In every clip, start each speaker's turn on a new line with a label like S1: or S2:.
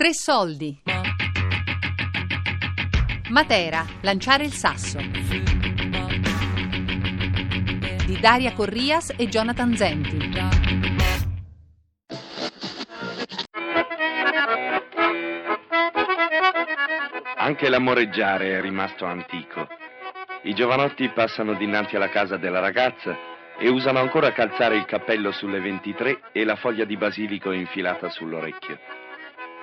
S1: Tre soldi. Matera, lanciare il sasso. Di Daria Corrias e Jonathan Zenti.
S2: Anche l'amoreggiare è rimasto antico. I giovanotti passano dinanzi alla casa della ragazza e usano ancora calzare il cappello sulle 23 e la foglia di basilico infilata sull'orecchio.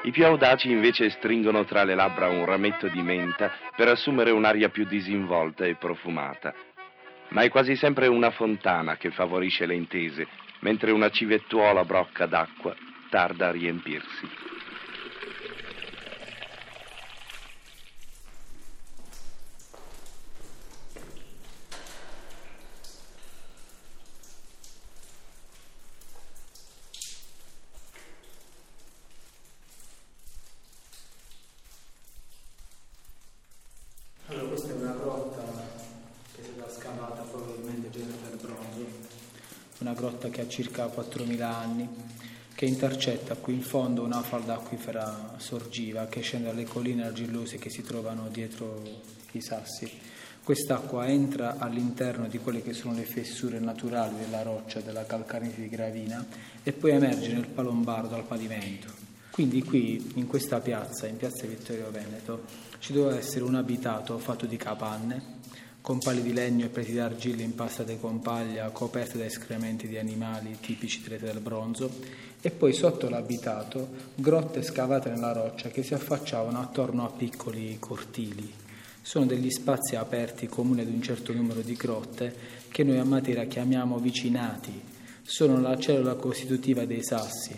S2: I più audaci invece stringono tra le labbra un rametto di menta per assumere un'aria più disinvolta e profumata. Ma è quasi sempre una fontana che favorisce le intese, mentre una civettuola brocca d'acqua tarda a riempirsi.
S3: una circa 4.000 anni, che intercetta qui in fondo una falda acquifera sorgiva che scende dalle colline argillose che si trovano dietro i sassi. Quest'acqua entra all'interno di quelle che sono le fessure naturali della roccia, della calcanite di gravina, e poi emerge nel palombardo al pavimento. Quindi qui, in questa piazza, in piazza Vittorio Veneto, ci doveva essere un abitato fatto di capanne, con pali di legno e preti d'argilla impastate con paglia, coperte da escrementi di animali tipici dell'età del bronzo, e poi sotto l'abitato grotte scavate nella roccia che si affacciavano attorno a piccoli cortili. Sono degli spazi aperti comuni ad un certo numero di grotte che noi a Matera chiamiamo vicinati. Sono la cellula costitutiva dei sassi,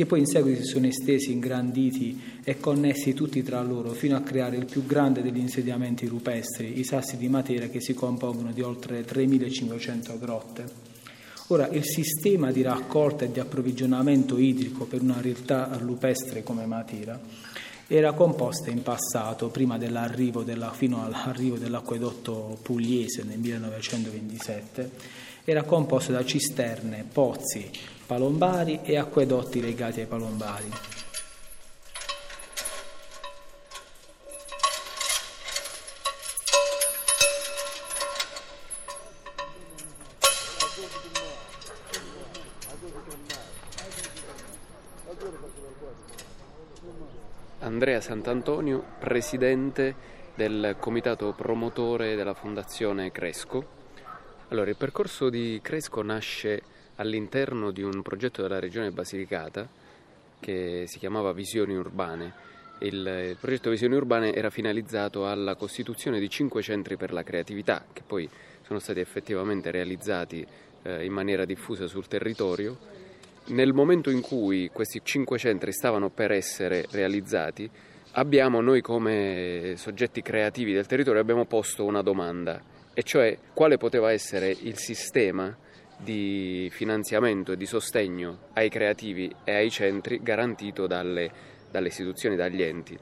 S3: che poi in seguito si sono estesi, ingranditi e connessi tutti tra loro fino a creare il più grande degli insediamenti rupestri, i sassi di Matera che si compongono di oltre 3500 grotte. Ora, il sistema di raccolta e di approvvigionamento idrico per una realtà rupestre come Matera era composta in passato, prima dell'arrivo della, fino all'arrivo dell'acquedotto pugliese nel 1927, era composta da cisterne, pozzi, palombari e acquedotti legati ai palombari.
S4: Andrea Sant'Antonio, presidente del comitato promotore della Fondazione Cresco. Allora, il percorso di Cresco nasce all'interno di un progetto della regione Basilicata che si chiamava Visioni Urbane. Il, progetto Visioni Urbane era finalizzato alla costituzione di cinque centri per la creatività che poi sono stati effettivamente realizzati eh, in maniera diffusa sul territorio. Nel momento in cui questi cinque centri stavano per essere realizzati, abbiamo noi come soggetti creativi del territorio abbiamo posto una domanda, e cioè quale poteva essere il sistema di finanziamento e di sostegno ai creativi e ai centri garantito dalle, dalle istituzioni, dagli enti.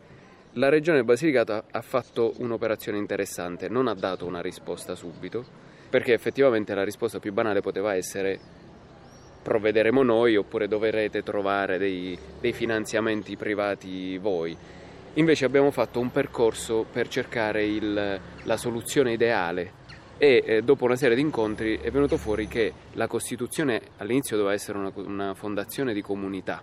S4: La Regione Basilicata ha fatto un'operazione interessante, non ha dato una risposta subito, perché effettivamente la risposta più banale poteva essere provvederemo noi oppure dovrete trovare dei, dei finanziamenti privati voi. Invece abbiamo fatto un percorso per cercare il, la soluzione ideale e eh, dopo una serie di incontri è venuto fuori che la Costituzione all'inizio doveva essere una, una fondazione di comunità,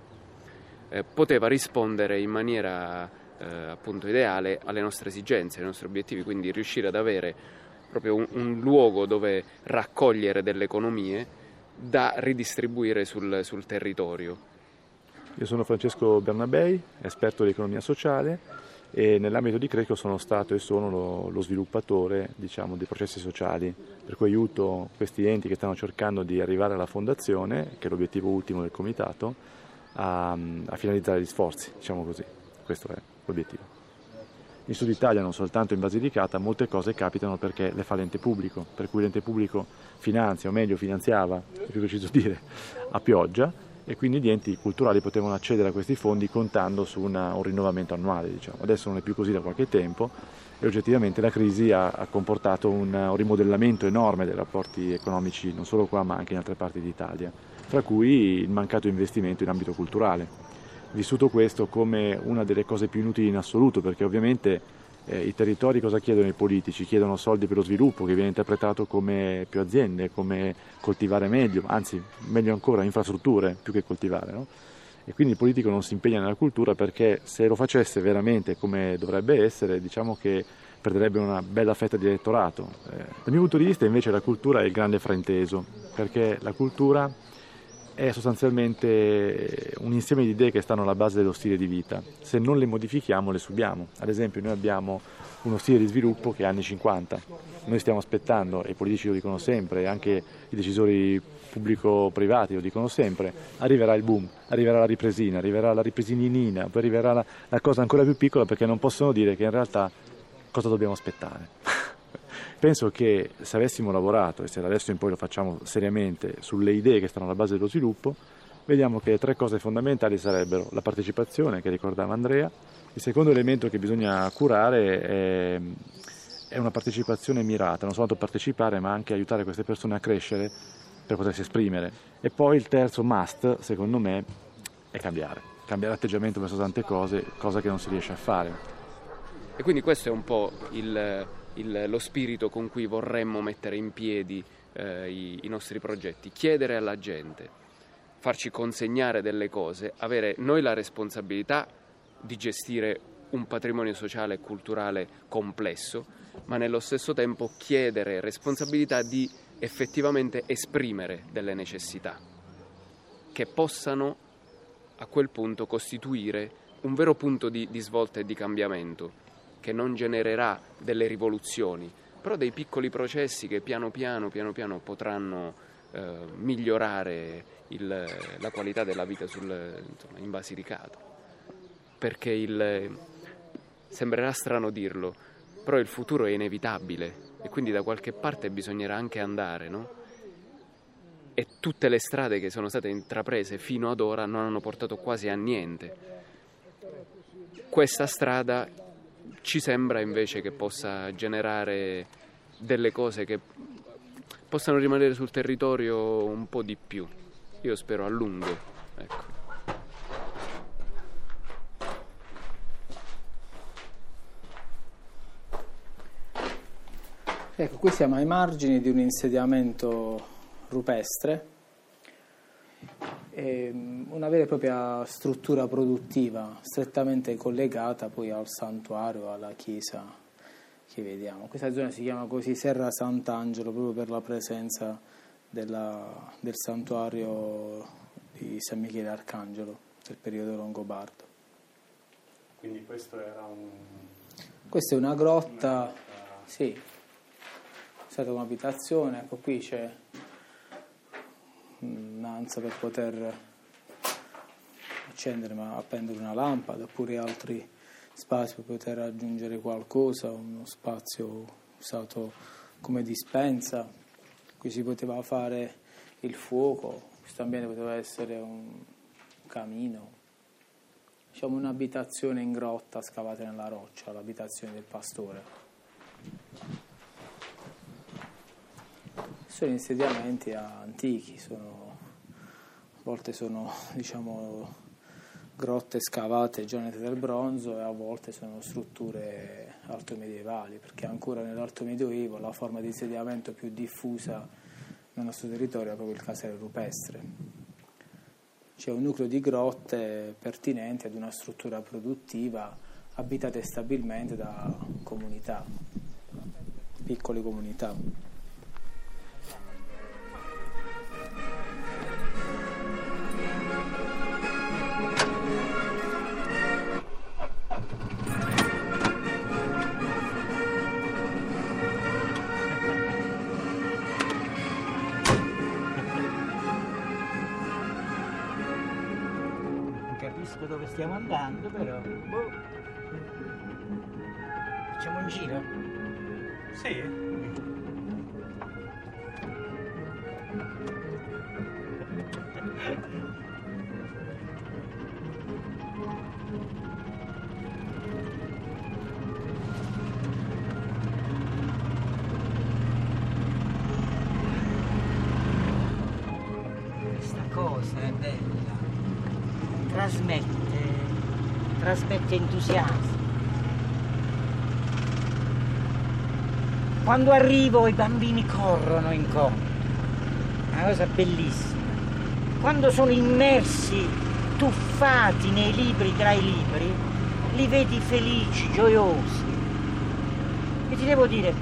S4: eh, poteva rispondere in maniera eh, appunto ideale alle nostre esigenze, ai nostri obiettivi, quindi riuscire ad avere proprio un, un luogo dove raccogliere delle economie da ridistribuire sul, sul territorio.
S5: Io sono Francesco Bernabei, esperto di economia sociale e nell'ambito di Cresco sono stato e sono lo, lo sviluppatore diciamo, dei processi sociali, per cui aiuto questi enti che stanno cercando di arrivare alla fondazione, che è l'obiettivo ultimo del comitato, a, a finalizzare gli sforzi, diciamo così, questo è l'obiettivo. In Sud Italia, non soltanto in Basilicata, molte cose capitano perché le fa l'ente pubblico, per cui l'ente pubblico finanzia, o meglio finanziava, è più preciso dire, a pioggia, e quindi gli enti culturali potevano accedere a questi fondi contando su una, un rinnovamento annuale. Diciamo. Adesso non è più così da qualche tempo e oggettivamente la crisi ha, ha comportato un, rimodellamento enorme dei rapporti economici non solo qua ma anche in altre parti d'Italia, tra cui il mancato investimento in ambito culturale. vissuto questo come una delle cose più inutili in assoluto, perché ovviamente eh, i territori cosa chiedono i politici? Chiedono soldi per lo sviluppo, che viene interpretato come più aziende, come coltivare meglio, anzi meglio ancora infrastrutture più che coltivare. No? E quindi il politico non si impegna nella cultura perché se lo facesse veramente come dovrebbe essere, diciamo che perderebbe una bella fetta di elettorato. Eh, dal mio punto di vista invece la cultura è il grande frainteso, perché la cultura è sostanzialmente un insieme di idee che stanno alla base dello stile di vita. Se non le modifichiamo le subiamo. Ad esempio noi abbiamo uno stile di sviluppo che è anni 50. Noi stiamo aspettando, e i politici lo dicono sempre, anche i decisori pubblico-privati lo dicono sempre, arriverà il boom, arriverà la ripresina, arriverà la ripresininina, poi arriverà la, la cosa ancora più piccola perché non possono dire che in realtà cosa dobbiamo aspettare. Penso che se avessimo lavorato, e se da adesso in poi lo facciamo seriamente, sulle idee che stanno alla base dello sviluppo, vediamo che tre cose fondamentali sarebbero la partecipazione, che ricordava Andrea, il secondo elemento che bisogna curare è, è una partecipazione mirata, non soltanto partecipare ma anche aiutare queste persone a crescere per potersi esprimere. E poi il terzo must, secondo me, è cambiare, cambiare atteggiamento verso tante cose, cosa che non si riesce a fare.
S4: E quindi questo è un po' il, il, lo spirito con cui vorremmo mettere in piedi eh, i, i nostri progetti, chiedere alla gente, farci consegnare delle cose, avere noi la responsabilità di gestire un patrimonio sociale e culturale complesso, ma nello stesso tempo chiedere responsabilità di effettivamente esprimere delle necessità che possano a quel punto costituire un vero punto di, di svolta e di cambiamento che non genererà delle rivoluzioni, però dei piccoli processi che piano piano, piano piano potranno eh, migliorare il, la qualità della vita sul, insomma, in Basilicata. Perché il, sembrerà strano dirlo, però il futuro è inevitabile e quindi da qualche parte bisognerà anche andare, no? E tutte le strade che sono state intraprese fino ad ora non hanno portato quasi a niente. Questa strada ci sembra invece che possa generare delle cose che possano rimanere sul territorio un po' di più. Io spero a lungo. Ecco.
S3: Ecco, qui siamo ai margini di un insediamento rupestre una vera e propria struttura produttiva strettamente collegata poi al santuario, alla chiesa che vediamo. Questa zona si chiama così Serra Sant'Angelo proprio per la presenza della, del santuario di San Michele Arcangelo del periodo longobardo.
S6: Quindi questo era un...
S3: Questa è una grotta, una... sì, è stata un'abitazione, ecco qui c'è un'ansa per poter accendere, ma appendere una lampada, oppure altri spazi per poter aggiungere qualcosa, uno spazio usato come dispensa. Qui si poteva fare il fuoco, questo ambiente poteva essere un camino, diciamo un'abitazione in grotta scavata nella roccia, l'abitazione del pastore. Sono insediamenti antichi, sono, a volte sono diciamo, grotte scavate già del bronzo e a volte sono strutture alto medievali, perché ancora nell'alto medioevo la forma di insediamento più diffusa nel nostro territorio è proprio il casello rupestre. C'è un nucleo di grotte pertinenti ad una struttura produttiva abitate stabilmente da comunità, piccole comunità.
S7: Stiamo andando, però. Boh. Facciamo un giro?
S6: Sì.
S7: Trasmette entusiasmo. Quando arrivo i bambini corrono incontro, una cosa bellissima. Quando sono immersi, tuffati nei libri tra i libri, li vedi felici, gioiosi. E ti devo dire,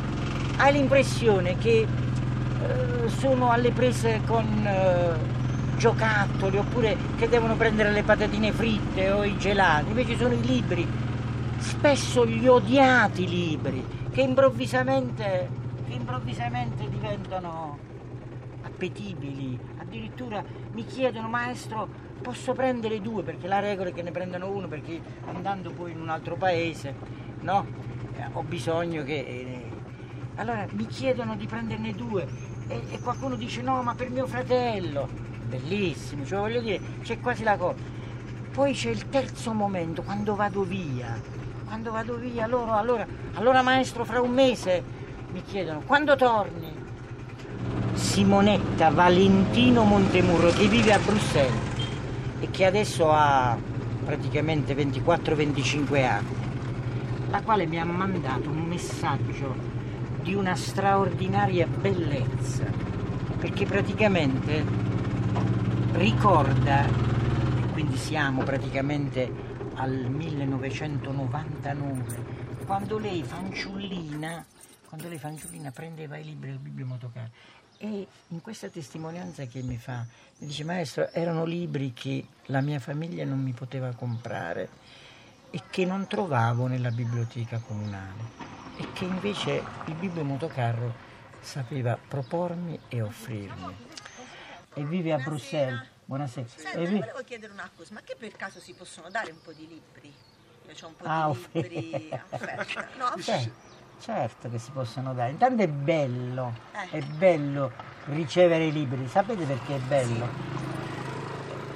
S7: hai l'impressione che eh, sono alle prese con eh, giocattoli oppure che devono prendere le patatine fritte o i gelati, invece sono i libri, spesso gli odiati libri, che improvvisamente, che improvvisamente diventano appetibili, addirittura mi chiedono maestro posso prendere due? Perché la regola è che ne prendano uno perché andando poi in un altro paese no? Eh, ho bisogno che... Eh, allora mi chiedono di prenderne due e, e qualcuno dice no ma per mio fratello, bellissimo, cioè voglio dire c'è quasi la cosa. Poi c'è il terzo momento quando vado via, quando vado via loro allora, allora maestro fra un mese mi chiedono quando torni? Simonetta Valentino Montemurro che vive a Bruxelles e che adesso ha praticamente 24-25 anni, la quale mi ha mandato un messaggio di una straordinaria bellezza, perché praticamente ricorda, e quindi siamo praticamente al 1999, quando lei fanciullina, quando lei fanciullina prendeva i libri del bibliomotocar e in questa testimonianza che mi fa, mi dice maestro, erano libri che la mia famiglia non mi poteva comprare e che non trovavo nella biblioteca comunale e che invece il bibliomotocarro sapeva propormi e offrirmi. E vive a Bruxelles. Buonasera.
S8: Senta,
S7: E vi-
S8: volevo chiedere una cosa, ma che per caso si possono dare un po' di libri? Io ho un po'
S7: Ah,
S8: di libri offerta. No, offerta.
S7: certo che si possono dare. Intanto è bello,
S8: Eh.
S7: è bello ricevere i libri. Sapete perché è bello?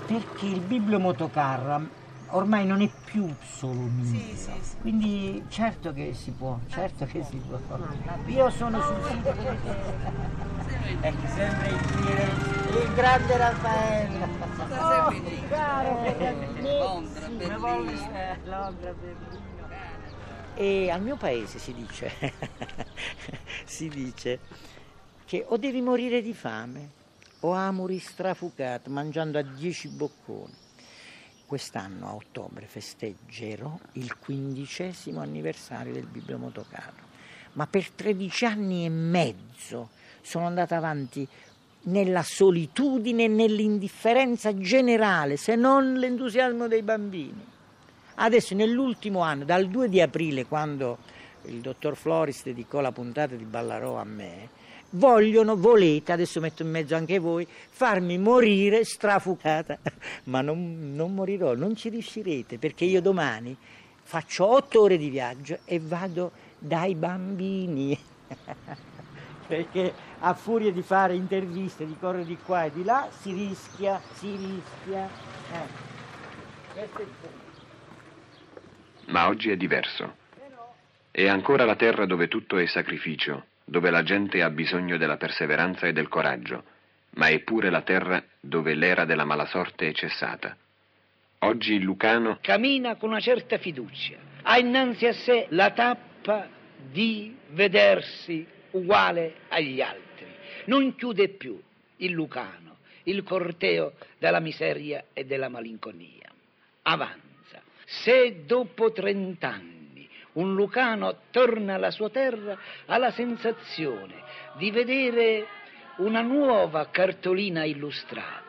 S7: Perché il bibliomotocarro ormai non è più solo un
S8: Sì, sì, sì.
S7: Quindi certo che si può, certo che si può. Io sono sul sito Ecco, sempre il grande Raffaello. Oh, caro, Londra, Berlino. Londra, Berlino. E al mio paese si dice, si dice che o devi morire di fame o amori strafucato mangiando a dieci bocconi. Quest'anno a ottobre festeggerò il quindicesimo anniversario del bibliomotocarro, ma per 13 anni e mezzo sono andata avanti nella solitudine e nell'indifferenza generale, se non l'entusiasmo dei bambini. Adesso nell'ultimo anno, dal 2 di aprile, quando il dottor Floris dedicò la puntata di Ballarò a me, vogliono, volete, adesso metto in mezzo anche voi, farmi morire strafucata. Ma non, non morirò, non ci riuscirete, perché io domani faccio otto ore di viaggio e vado dai bambini. perché a furia di fare interviste, di correre di qua e di là, si rischia, si rischia. Eh. Questo è il punto.
S2: Ma oggi è diverso. È ancora la terra dove tutto è sacrificio, dove la gente ha bisogno della perseveranza e del coraggio, ma è pure la terra dove l'era della malasorte è cessata. Oggi il Lucano
S9: cammina con una certa fiducia, ha innanzi a sé la tappa di vedersi uguale agli altri, non chiude più il Lucano, il corteo della miseria e della malinconia, avanza. Se dopo trent'anni un Lucano torna alla sua terra, ha la sensazione di vedere una nuova cartolina illustrata,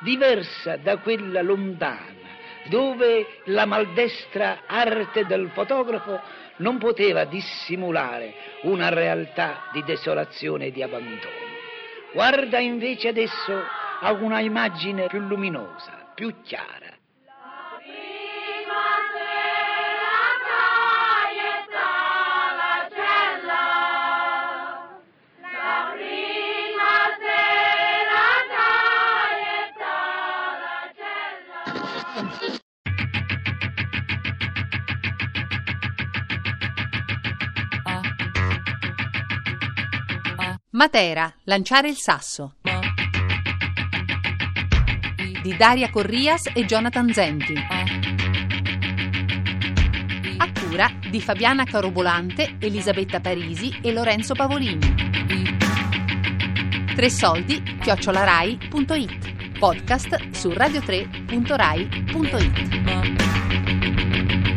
S9: diversa da quella lontana, dove la maldestra arte del fotografo non poteva dissimulare una realtà di desolazione e di abbandono. Guarda invece adesso a una immagine più luminosa, più chiara.
S1: Matera, lanciare il sasso. Di Daria Corrias e Jonathan Zenti. cura di Fabiana Carobolante, Elisabetta Parisi e Lorenzo Pavolini. Tre soldi chiocciolarai.it Podcast su radio3.rai.it